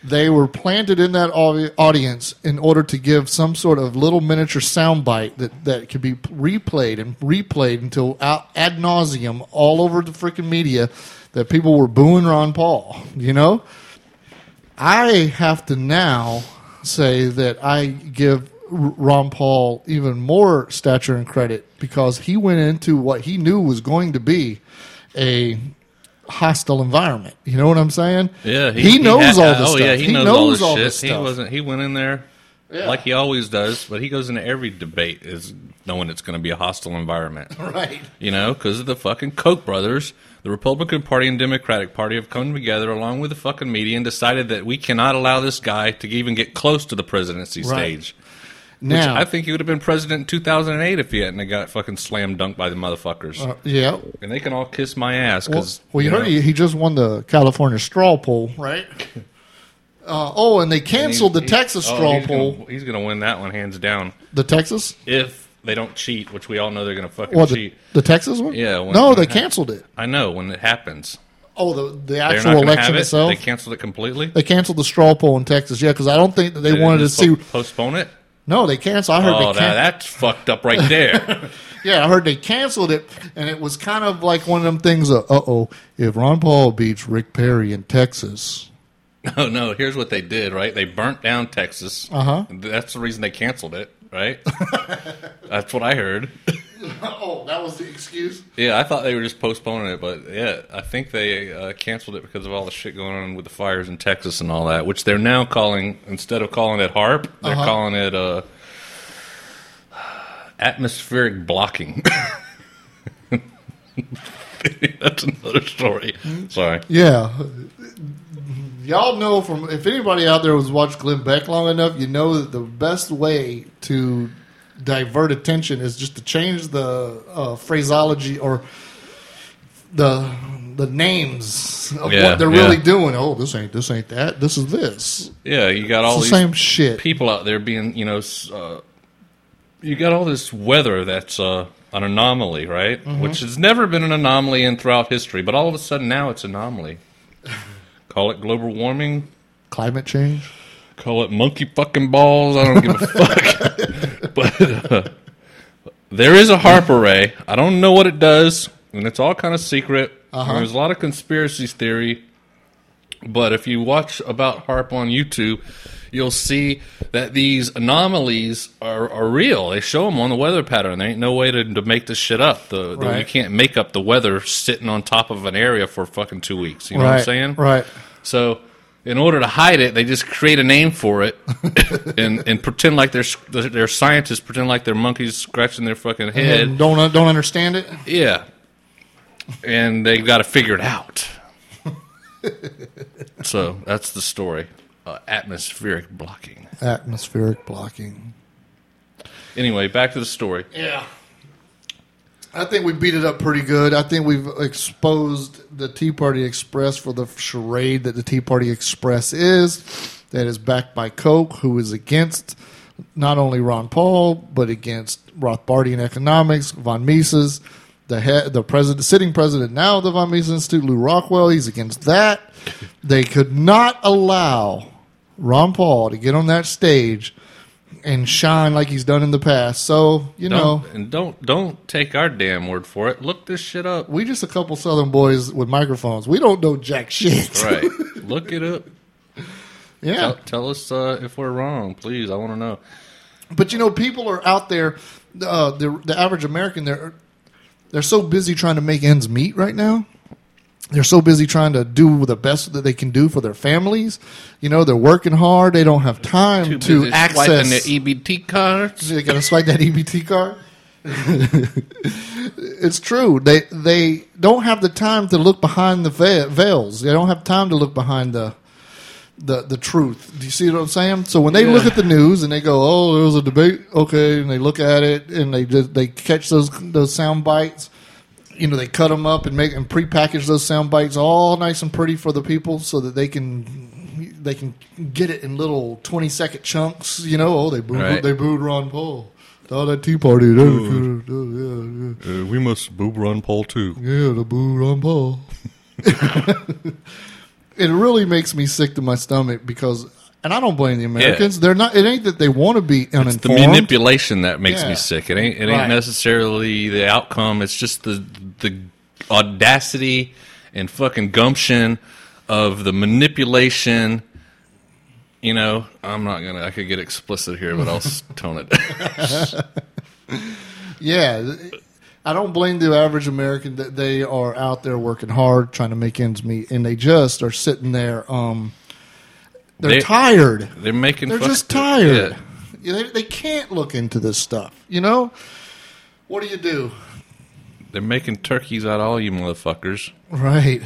Speaker 1: They were planted in that audience in order to give some sort of little miniature soundbite that, that could be replayed and replayed until out, ad nauseum all over the freaking media that people were booing Ron Paul. You know, I have to now say that I give Ron Paul even more stature and credit because he went into what he knew was going to be a hostile environment. You know what I'm saying?
Speaker 2: Yeah,
Speaker 1: he, knows
Speaker 2: ha-
Speaker 1: all this
Speaker 2: Oh
Speaker 1: stuff.
Speaker 2: yeah, he, knows, all this shit.
Speaker 1: stuff.
Speaker 2: He wasn't. He went in there
Speaker 1: Yeah.
Speaker 2: like he always does, but he goes into every debate is knowing it's going to be a hostile environment. [LAUGHS]
Speaker 1: right.
Speaker 2: You know, because of the fucking Koch brothers, the Republican Party and Democratic Party have come together along with the fucking media and decided that we cannot allow this guy to even get close to the presidency
Speaker 1: Right.
Speaker 2: stage. Which
Speaker 1: Now,
Speaker 2: I think he would have been president in 2008 if he hadn't got fucking slam dunked by the motherfuckers.
Speaker 1: uh, yeah.
Speaker 2: and they can all kiss my ass
Speaker 1: Well,
Speaker 2: because
Speaker 1: well, you, heard he, he just won the California straw poll, right? [LAUGHS] Uh, oh, and they canceled the Texas straw
Speaker 2: oh, he's
Speaker 1: poll.
Speaker 2: Gonna, he's going to win that one hands down
Speaker 1: The Texas?
Speaker 2: if they don't cheat, which we all know they're going to fucking
Speaker 1: What, the,
Speaker 2: cheat.
Speaker 1: the Texas one?
Speaker 2: Yeah, when-
Speaker 1: no,
Speaker 2: when
Speaker 1: they
Speaker 2: it hap-
Speaker 1: canceled it.
Speaker 2: I know when it happens,
Speaker 1: Oh, the, the
Speaker 2: they're
Speaker 1: actual
Speaker 2: not going to
Speaker 1: election
Speaker 2: have it.
Speaker 1: itself?
Speaker 2: They canceled it completely.
Speaker 1: They canceled the straw poll in Texas, yeah, because I don't think that they,
Speaker 2: didn't
Speaker 1: wanted to see.
Speaker 2: po- postpone it.
Speaker 1: No, they canceled. I heard
Speaker 2: Oh,
Speaker 1: they
Speaker 2: that,
Speaker 1: can-
Speaker 2: that's fucked up right there. [LAUGHS] [LAUGHS]
Speaker 1: Yeah, I heard they canceled it, and it was kind of like one of them things. Uh oh, if Ron Paul beats Rick Perry in Texas,
Speaker 2: no, [LAUGHS] no. Here's what they did. Right, they burnt down Texas.
Speaker 1: Uh-huh.
Speaker 2: That's the reason they canceled it. Right. [LAUGHS] that's what I heard. [LAUGHS]
Speaker 1: oh, that was the excuse.
Speaker 2: Yeah, I thought they were just postponing it, but yeah, I think they uh, canceled it because of all the shit going on with the fires in Texas and all that, which they're now calling instead of calling it HAARP, they're
Speaker 1: Uh-huh.
Speaker 2: calling it uh, atmospheric blocking. [LAUGHS] That's another story. Sorry.
Speaker 1: Yeah, y'all know from if anybody out there has watched Glenn Beck long enough, you know that the best way to divert attention is just to change the uh, phraseology or the the names of
Speaker 2: Yeah,
Speaker 1: what they're
Speaker 2: yeah.
Speaker 1: really doing. Oh, this ain't this ain't that. This is this.
Speaker 2: Yeah, you got all
Speaker 1: the same shit.
Speaker 2: people out there being, you know, uh, you got all this weather that's uh, an anomaly, right?
Speaker 1: Mm-hmm.
Speaker 2: Which has never been an anomaly in throughout history, but all of a sudden now it's an anomaly. [LAUGHS] Call it global warming,
Speaker 1: Climate change.
Speaker 2: call it monkey fucking balls. I don't give a [LAUGHS] fuck. but uh, there is a HAARP array. I don't know what it does, and it's all kind of secret.
Speaker 1: Uh-huh.
Speaker 2: There's a lot of conspiracy theory But if you watch about HAARP on YouTube, you'll see that these anomalies are, are real. They show them on the weather pattern. There ain't no way to, to make this shit up. The, the- you can't make up the weather sitting on top of an area for fucking two weeks. You know what I'm saying?
Speaker 1: Right.
Speaker 2: So, in order to hide it, they just create a name for it [LAUGHS] and and pretend like they're they're scientists, pretend like they're monkeys scratching their fucking head.
Speaker 1: And don't don't understand it.
Speaker 2: Yeah. And they've got to figure it out. [LAUGHS] so that's the story. Uh, atmospheric blocking.
Speaker 1: Atmospheric blocking.
Speaker 2: Anyway, back to the story.
Speaker 1: Yeah. I think we beat it up pretty good. I think we've exposed the Tea Party Express for the charade that the Tea Party Express is. That is backed by Koch, who is against not only Ron Paul but against Rothbardian economics, von Mises, the head, the president, sitting president now of the von Mises Institute, Lew Rockwell. He's against that. They could not allow Ron Paul to get on that stage and shine like he's done in the past. So you know.
Speaker 2: Don't, and don't don't take our damn word for it. Look this shit up.
Speaker 1: We just a couple Southern boys with microphones. We don't know jack shit.
Speaker 2: Right. [LAUGHS] Look it up.
Speaker 1: yeah.
Speaker 2: Tell, tell us uh, if we're wrong, please. I want to know.
Speaker 1: But you know, people are out there. Uh, the the average American, they're they're so busy trying to make ends meet right now. They're so busy trying to do the best that they can do for their families. You know, they're working hard. They don't have time
Speaker 2: Too
Speaker 1: to
Speaker 2: busy
Speaker 1: access.
Speaker 2: swiping their EBT cards.
Speaker 1: They got to swipe that EBT card. [LAUGHS] it's true. They they don't have the time to look behind the veils. They don't have time to look behind the the the truth. Do you see what I'm saying? So when they look at the news and they go, "Oh, there was a debate," okay, and they look at it and they just they catch those those sound bites. You know, they cut them up and make and prepackage those sound bites all nice and pretty for the people so that they can they can get it in little 20 second chunks. You know, oh, they booed
Speaker 2: Right.
Speaker 1: they booed Ron Paul. Oh, that Tea Party. that was. Oh, yeah, yeah.
Speaker 2: Uh, we must boo Ron Paul too.
Speaker 1: Yeah, the boo Ron Paul. [LAUGHS] it really makes me sick to my stomach because, and I don't blame the Americans. They're not. It ain't that they want to be
Speaker 2: It's the manipulation that makes
Speaker 1: Yeah.
Speaker 2: me sick. It ain't. It ain't
Speaker 1: Right.
Speaker 2: necessarily the outcome. It's just the the audacity and fucking gumption of the manipulation. You know, I'm not gonna. I could get explicit here, but I'll tone it. [LAUGHS]
Speaker 1: yeah, I don't blame the average American that they are out there working hard trying to make ends meet, and they just are sitting there. Um, they're
Speaker 2: They-
Speaker 1: tired.
Speaker 2: They're making.
Speaker 1: They're just tired.
Speaker 2: Yeah.
Speaker 1: They, they can't look into this stuff. You know, what do you do?
Speaker 2: They're making turkeys out of all you motherfuckers,
Speaker 1: Right.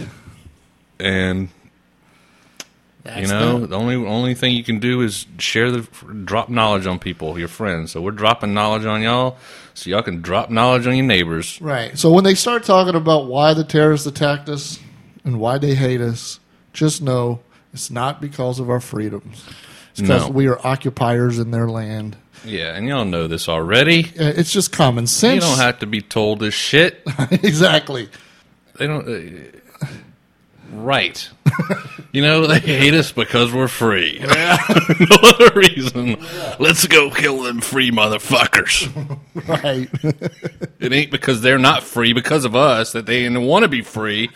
Speaker 2: and you know the only only thing you can do is share the drop knowledge on people, your friends. So we're dropping knowledge on y'all, so y'all can drop knowledge on your neighbors.
Speaker 1: Right. So when they start talking about why the terrorists attacked us and why they hate us, just know it's not because of our freedoms. It's because
Speaker 2: No.
Speaker 1: we are occupiers in their land.
Speaker 2: Yeah, and y'all know this already.
Speaker 1: It's just common sense.
Speaker 2: You don't have to be told this shit. [LAUGHS]
Speaker 1: exactly.
Speaker 2: They don't. Uh, right. you know they hate us because we're free. [LAUGHS] no other [LAUGHS] reason. Let's go kill them free motherfuckers. [LAUGHS]
Speaker 1: Right.
Speaker 2: It ain't because they're not free because of us that they want to be free.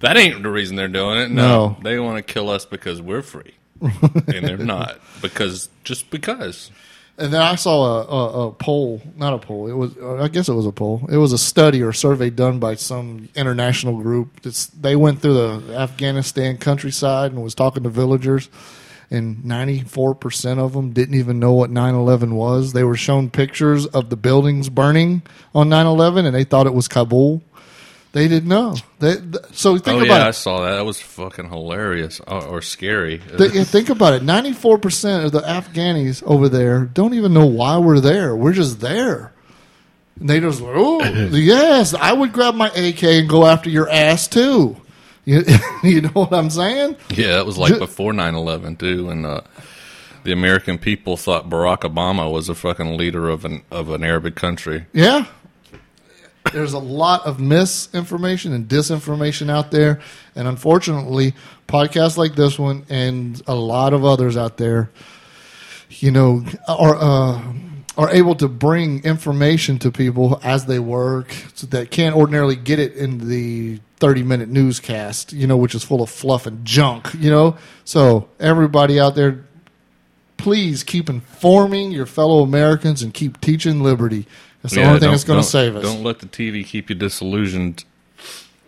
Speaker 2: That ain't the reason they're doing it. No,
Speaker 1: No.
Speaker 2: they want to kill us because we're free, and they're not because just because.
Speaker 1: And then I saw a, a, a poll, not a poll. It was, I guess it was a poll. It was a study or survey done by some international group. It's, they went through the Afghanistan countryside and was talking to villagers, and ninety four percent of them didn't even know what 9-11 was. They were shown pictures of the buildings burning on 9-11, and they thought it was Kabul. They didn't know. They, th- so think
Speaker 2: oh
Speaker 1: about
Speaker 2: yeah, I saw that. That was fucking hilarious or, or scary.
Speaker 1: Think about it. Ninety-four percent of the Afghanis over there don't even know why we're there. We're just there. And they just, oh [LAUGHS] yes, I would grab my AK and go after your ass too. [LAUGHS] You, you know what I'm saying?
Speaker 2: Yeah, it was like
Speaker 1: Ju-
Speaker 2: before 9-11, too, and uh, the American people thought Barack Obama was a fucking leader of an of an Arabic country.
Speaker 1: Yeah. There's a lot of misinformation and disinformation out there, and unfortunately, podcasts like this one and a lot of others out there, you know, are uh, are able to bring information to people as they work so that can't ordinarily get it in the 30 minute newscast, you know, which is full of fluff and junk, you know? So, everybody out there, please keep informing your fellow Americans and keep teaching liberty. That's the
Speaker 2: Yeah,
Speaker 1: only thing that's going to save us.
Speaker 2: Don't let the TV keep you disillusioned,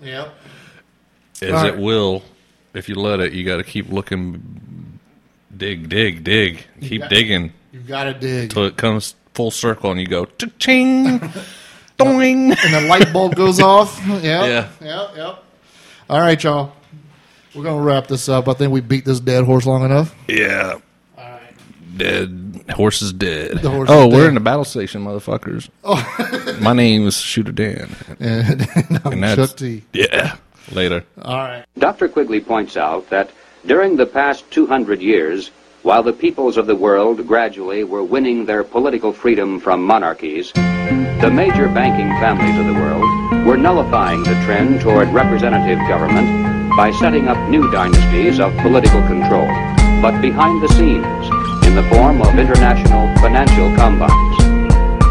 Speaker 1: Yep.
Speaker 2: as
Speaker 1: right.
Speaker 2: it will. If you let it, you got to keep looking, dig, dig, dig, keep
Speaker 1: got-
Speaker 2: digging
Speaker 1: You've got to dig.
Speaker 2: till it comes full circle, and you go ching, [LAUGHS] doing.
Speaker 1: and the light bulb goes [LAUGHS] off. Yep,
Speaker 2: Yeah.
Speaker 1: Yep. Yep. All right, y'all. We're going to wrap this up. I think we beat this dead horse long enough.
Speaker 2: Yeah. All right. Dead. Horse is dead.
Speaker 1: The horse
Speaker 2: oh,
Speaker 1: is
Speaker 2: we're
Speaker 1: dead.
Speaker 2: in the battle station, motherfuckers. Oh. My name is Shooter Dan. [LAUGHS]
Speaker 1: And, I'm
Speaker 2: And
Speaker 1: Chuck T.
Speaker 2: yeah. Later.
Speaker 1: All right.
Speaker 6: Dr. Quigley points out that during the past 200 years, while the peoples of the world gradually were winning their political freedom from monarchies, the major banking families of the world were nullifying the trend toward representative government by setting up new dynasties of political control, but behind the scenes, in the form of international financial combines.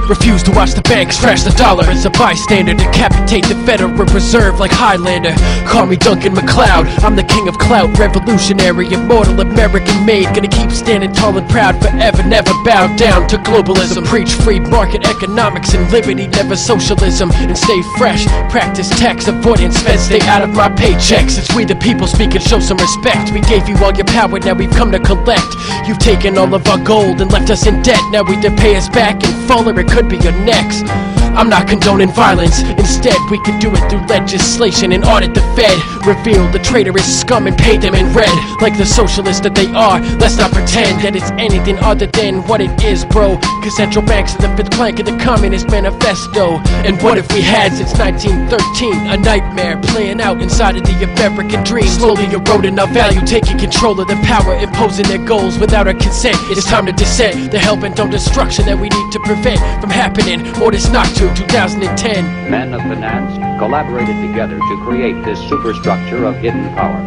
Speaker 7: Refuse to watch the banks crash the dollar as a bystander. Decapitate the Federal Reserve like Highlander. Call me Duncan MacLeod. I'm the king of clout, revolutionary, immortal, American made. Gonna keep standing tall and proud forever, never bow down to globalism. Preach free market economics and liberty, never socialism. And stay fresh. Practice tax avoidance, Fed stay out of my paychecks. It's we the people speak and show some respect. We gave you all your power, now we've come to collect. You've taken all of our gold and left us in debt. Now we to pay us back in full, or could be your next. I'm not condoning violence. Instead, we could do it through legislation and audit the Fed. Reveal the traitorous scum and paint them in red. Like the socialists that they are, let's not pretend that it's anything other than what it is, bro. Cause central banks are the fifth plank of the Communist Manifesto. And what if we had since 1913 a nightmare playing out inside of the American dream? Slowly eroding our value, taking control of the power, imposing their goals without our consent. It's time to dissent the help and don't destruction that we need to prevent from happening. More not. 2010.
Speaker 6: Men of finance collaborated together to create this superstructure of hidden power.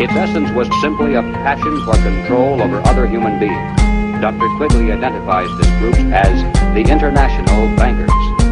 Speaker 6: Its essence was simply a passion for control over other human beings. Dr. Quigley identifies this group as the International Bankers.